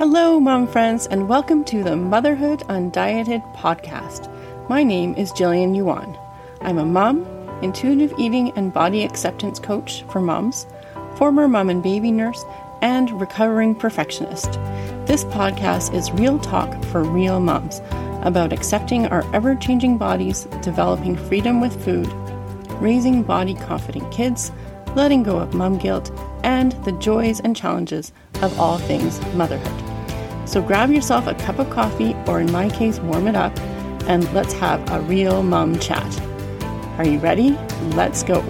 Hello, mom friends, and welcome to the Motherhood Undieted podcast. My name is Gillian Yuan. I'm a mom, intuitive eating and body acceptance coach for moms, former mom and baby nurse, and recovering perfectionist. This podcast is real talk for real moms about accepting our ever changing bodies, developing freedom with food, raising body confident kids, letting go of mom guilt, and the joys and challenges of all things motherhood. So grab yourself a cup of coffee, or in my case, warm it up, and let's have a real mom chat. Are you ready? Let's go.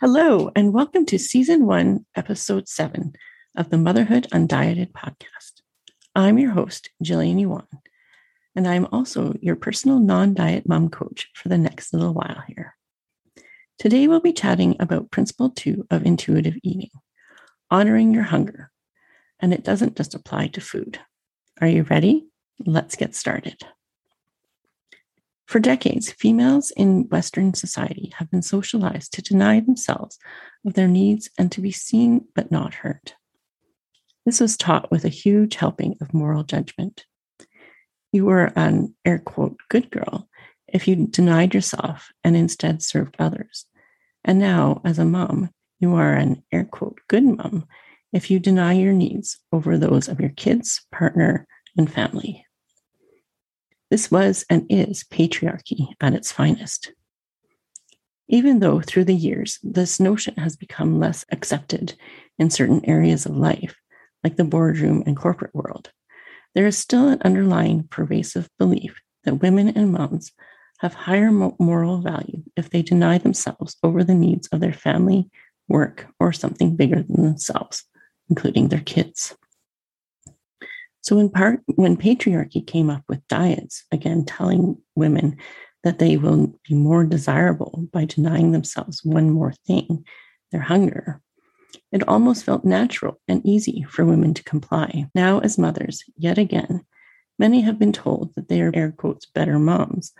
Hello, and welcome to Season 1, Episode 7 of the Motherhood Undieted podcast. I'm your host, Gillian Yuan, and I'm also your personal non diet mom coach for the next little while here. Today, we'll be chatting about Principle 2 of intuitive eating honoring your hunger. And it doesn't just apply to food. Are you ready? Let's get started. For decades, females in Western society have been socialized to deny themselves of their needs and to be seen but not heard. This was taught with a huge helping of moral judgment. You were an air quote good girl if you denied yourself and instead served others. And now, as a mom, you are an air quote good mom if you deny your needs over those of your kids, partner, and family. This was and is patriarchy at its finest. Even though through the years this notion has become less accepted in certain areas of life, like the boardroom and corporate world, there is still an underlying pervasive belief that women and moms have higher moral value if they deny themselves over the needs of their family, work, or something bigger than themselves, including their kids. So, in part, when patriarchy came up with diets, again, telling women that they will be more desirable by denying themselves one more thing, their hunger, it almost felt natural and easy for women to comply. Now, as mothers, yet again, many have been told that they are air quotes better moms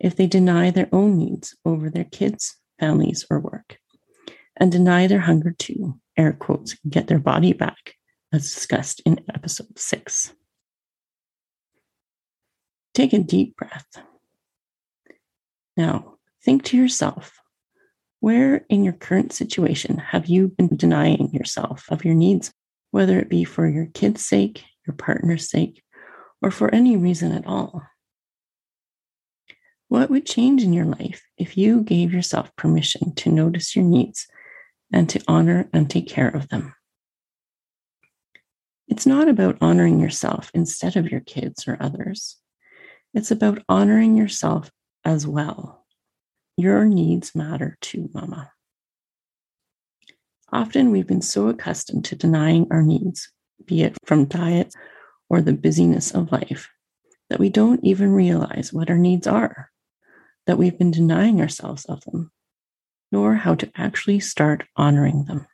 if they deny their own needs over their kids, families, or work and deny their hunger to, air quotes, get their body back, as discussed in episode six. Take a deep breath. Now, think to yourself where in your current situation have you been denying yourself of your needs, whether it be for your kid's sake, your partner's sake, or for any reason at all? What would change in your life if you gave yourself permission to notice your needs and to honor and take care of them. It's not about honoring yourself instead of your kids or others. It's about honoring yourself as well. Your needs matter too, Mama. Often we've been so accustomed to denying our needs, be it from diet or the busyness of life, that we don't even realize what our needs are, that we've been denying ourselves of them nor how to actually start honoring them.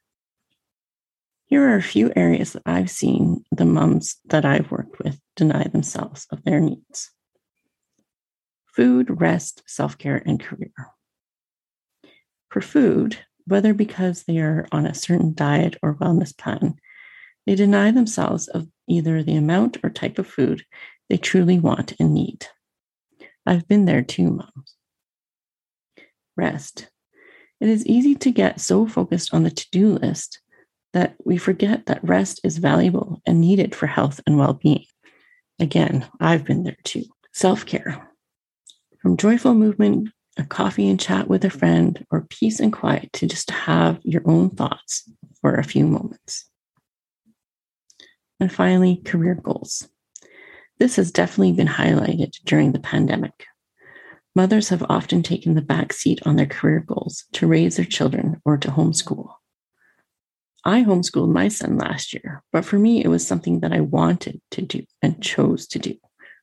Here are a few areas that I've seen the moms that I've worked with deny themselves of their needs food, rest, self care, and career. For food, whether because they are on a certain diet or wellness plan, they deny themselves of either the amount or type of food they truly want and need. I've been there too, moms. Rest. It is easy to get so focused on the to do list that we forget that rest is valuable and needed for health and well being. Again, I've been there too. Self care. From joyful movement, a coffee and chat with a friend, or peace and quiet to just have your own thoughts for a few moments. And finally, career goals. This has definitely been highlighted during the pandemic. Mothers have often taken the back seat on their career goals to raise their children or to homeschool. I homeschooled my son last year, but for me, it was something that I wanted to do and chose to do,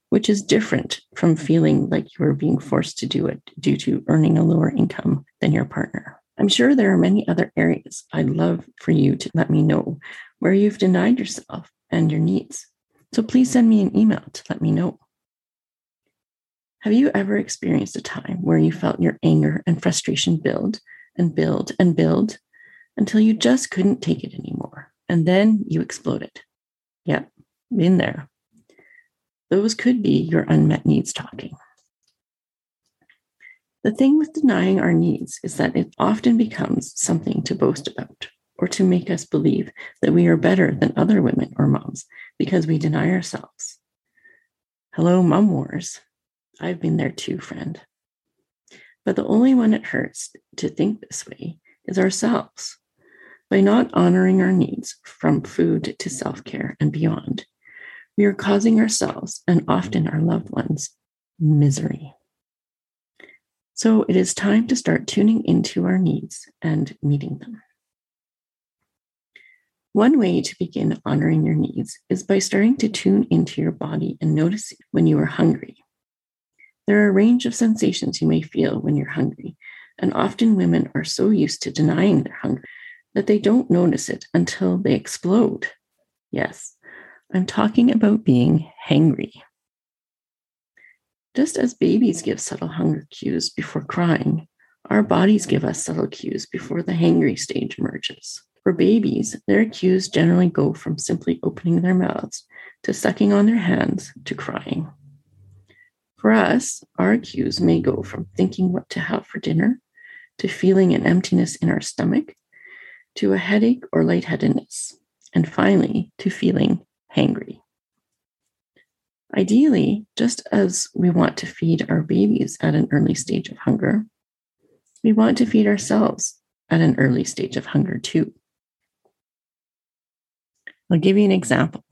which is different from feeling like you are being forced to do it due to earning a lower income than your partner. I'm sure there are many other areas I'd love for you to let me know where you've denied yourself and your needs. So please send me an email to let me know. Have you ever experienced a time where you felt your anger and frustration build and build and build until you just couldn't take it anymore. And then you exploded. Yep, in there. Those could be your unmet needs talking. The thing with denying our needs is that it often becomes something to boast about or to make us believe that we are better than other women or moms because we deny ourselves. Hello, mom wars. I've been there too, friend. But the only one it hurts to think this way is ourselves. By not honoring our needs from food to self care and beyond, we are causing ourselves and often our loved ones misery. So it is time to start tuning into our needs and meeting them. One way to begin honoring your needs is by starting to tune into your body and noticing when you are hungry. There are a range of sensations you may feel when you're hungry, and often women are so used to denying their hunger that they don't notice it until they explode. Yes, I'm talking about being hangry. Just as babies give subtle hunger cues before crying, our bodies give us subtle cues before the hangry stage emerges. For babies, their cues generally go from simply opening their mouths to sucking on their hands to crying. For us, our cues may go from thinking what to have for dinner to feeling an emptiness in our stomach to a headache or lightheadedness, and finally to feeling hangry. Ideally, just as we want to feed our babies at an early stage of hunger, we want to feed ourselves at an early stage of hunger too. I'll give you an example.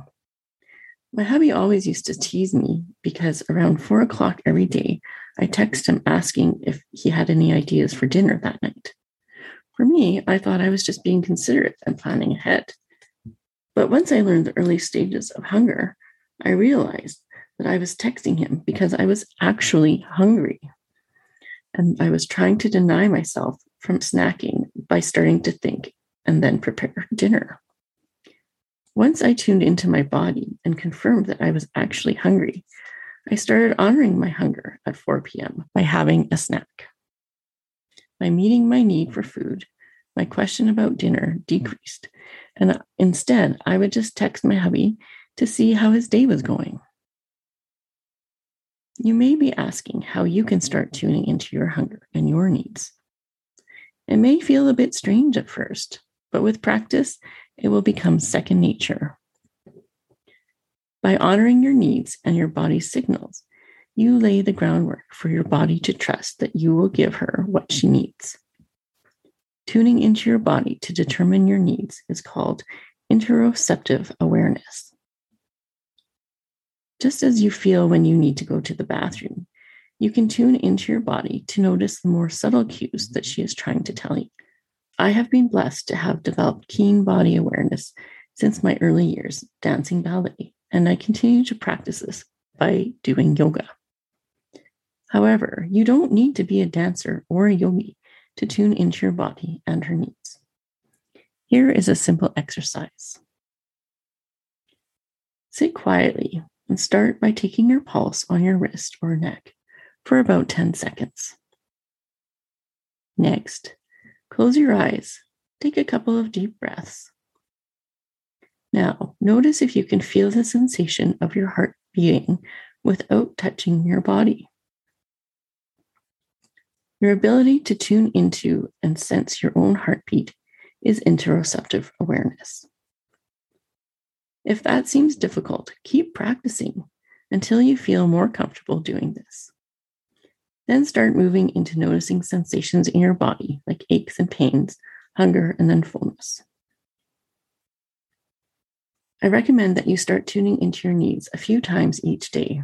My hubby always used to tease me because around four o'clock every day, I text him asking if he had any ideas for dinner that night. For me, I thought I was just being considerate and planning ahead. But once I learned the early stages of hunger, I realized that I was texting him because I was actually hungry. And I was trying to deny myself from snacking by starting to think and then prepare dinner. Once I tuned into my body and confirmed that I was actually hungry, I started honoring my hunger at 4 p.m. by having a snack. By meeting my need for food, my question about dinner decreased, and instead I would just text my hubby to see how his day was going. You may be asking how you can start tuning into your hunger and your needs. It may feel a bit strange at first, but with practice, it will become second nature. By honoring your needs and your body's signals, you lay the groundwork for your body to trust that you will give her what she needs. Tuning into your body to determine your needs is called interoceptive awareness. Just as you feel when you need to go to the bathroom, you can tune into your body to notice the more subtle cues that she is trying to tell you. I have been blessed to have developed keen body awareness since my early years dancing ballet, and I continue to practice this by doing yoga. However, you don't need to be a dancer or a yogi to tune into your body and her needs. Here is a simple exercise. Sit quietly and start by taking your pulse on your wrist or neck for about 10 seconds. Next, close your eyes. Take a couple of deep breaths. Now, notice if you can feel the sensation of your heart beating without touching your body. Your ability to tune into and sense your own heartbeat is interoceptive awareness. If that seems difficult, keep practicing until you feel more comfortable doing this. Then start moving into noticing sensations in your body, like aches and pains, hunger, and then fullness. I recommend that you start tuning into your needs a few times each day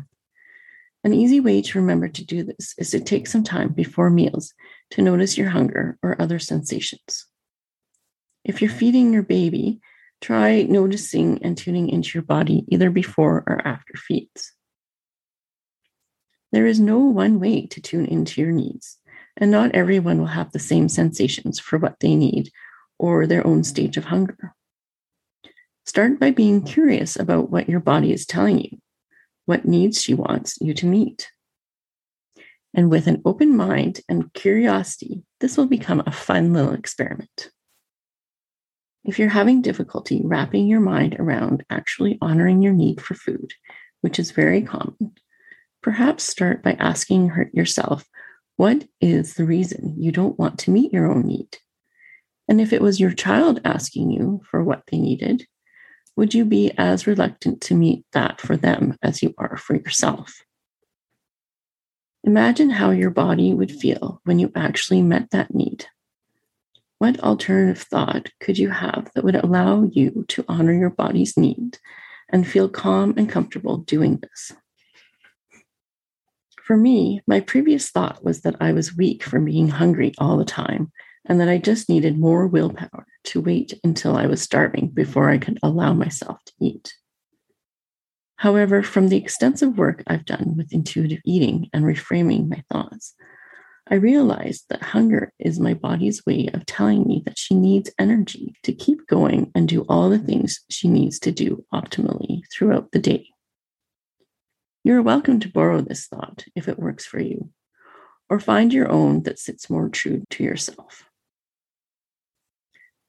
an easy way to remember to do this is to take some time before meals to notice your hunger or other sensations. If you're feeding your baby, try noticing and tuning into your body either before or after feeds. There is no one way to tune into your needs, and not everyone will have the same sensations for what they need or their own stage of hunger. Start by being curious about what your body is telling you what needs she wants you to meet. And with an open mind and curiosity, this will become a fun little experiment. If you're having difficulty wrapping your mind around actually honoring your need for food, which is very common, perhaps start by asking yourself what is the reason you don't want to meet your own need? And if it was your child asking you for what they needed, would you be as reluctant to meet that for them as you are for yourself? Imagine how your body would feel when you actually met that need. What alternative thought could you have that would allow you to honor your body's need and feel calm and comfortable doing this? For me, my previous thought was that I was weak from being hungry all the time and that I just needed more willpower to wait until I was starving before I could allow myself to eat. However, from the extensive work I've done with intuitive eating and reframing my thoughts, I realized that hunger is my body's way of telling me that she needs energy to keep going and do all the things she needs to do optimally throughout the day. You're welcome to borrow this thought if it works for you, or find your own that sits more true to yourself.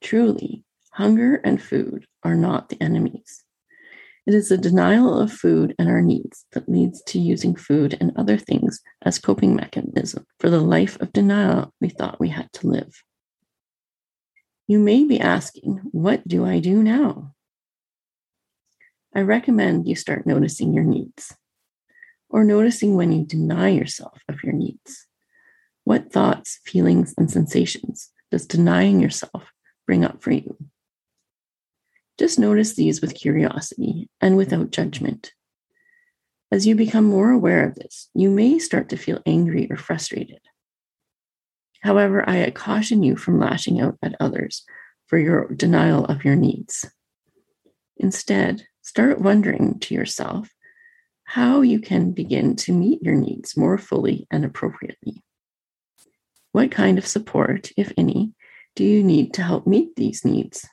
Truly, hunger and food are not the enemies. It is a denial of food and our needs that leads to using food and other things as coping mechanism for the life of denial we thought we had to live. You may be asking, what do I do now? I recommend you start noticing your needs or noticing when you deny yourself of your needs. What thoughts, feelings, and sensations does denying yourself bring up for you? Just notice these with curiosity and without judgment. As you become more aware of this, you may start to feel angry or frustrated. However, I caution you from lashing out at others for your denial of your needs. Instead, start wondering to yourself how you can begin to meet your needs more fully and appropriately. What kind of support, if any, do you need to help meet these needs?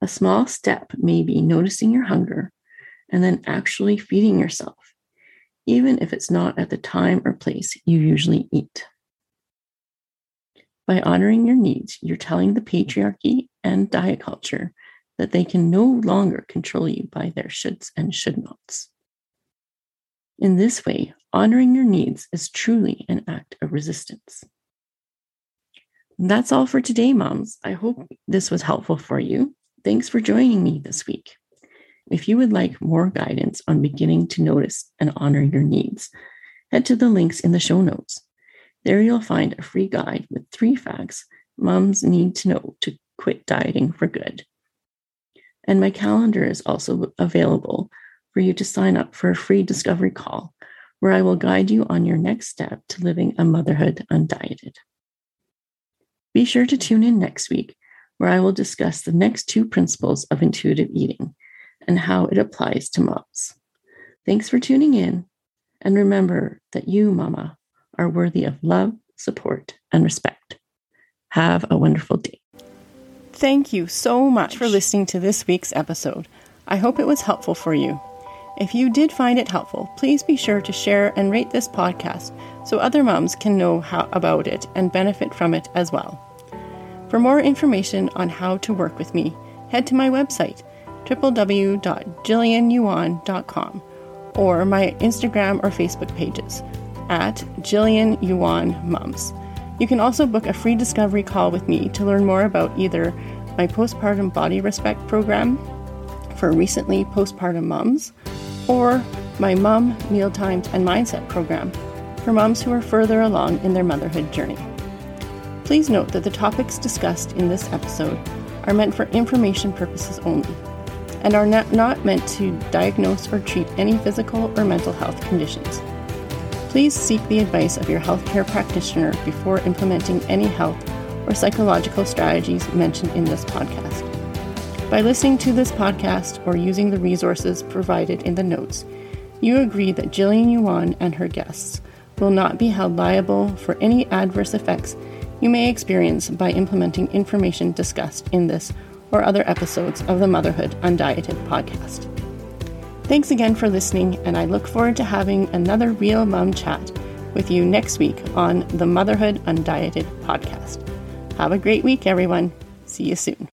A small step may be noticing your hunger and then actually feeding yourself, even if it's not at the time or place you usually eat. By honoring your needs, you're telling the patriarchy and diet culture that they can no longer control you by their shoulds and should nots. In this way, honoring your needs is truly an act of resistance. that's all for today, moms. I hope this was helpful for you. Thanks for joining me this week. If you would like more guidance on beginning to notice and honor your needs, head to the links in the show notes. There you'll find a free guide with three facts moms need to know to quit dieting for good. And my calendar is also available for you to sign up for a free discovery call where I will guide you on your next step to living a motherhood undieted. Be sure to tune in next week where I will discuss the next two principles of intuitive eating and how it applies to moms. Thanks for tuning in. And remember that you, Mama, are worthy of love, support, and respect. Have a wonderful day. Thank you so much for listening to this week's episode. I hope it was helpful for you. If you did find it helpful, please be sure to share and rate this podcast so other moms can know how, about it and benefit from it as well. For more information on how to work with me, head to my website, www.gillianyuan.com, or my Instagram or Facebook pages at Gillian Yuan Mums. You can also book a free discovery call with me to learn more about either my postpartum body respect program for recently postpartum moms or my mom mealtimes and mindset program for moms who are further along in their motherhood journey. Please note that the topics discussed in this episode are meant for information purposes only and are not, meant to diagnose or treat any physical or mental health conditions. Please seek the advice of your healthcare practitioner before implementing any health or psychological strategies mentioned in this podcast. By listening to this podcast or using the resources provided in the notes, you agree that Gillian Yuan and her guests will not be held liable for any adverse effects you may experience by implementing information discussed in this or other episodes of the Motherhood Undieted podcast. Thanks again for listening, and I look forward to having another Real Mom chat with you next week on the Motherhood Undieted podcast. Have a great week, everyone. See you soon.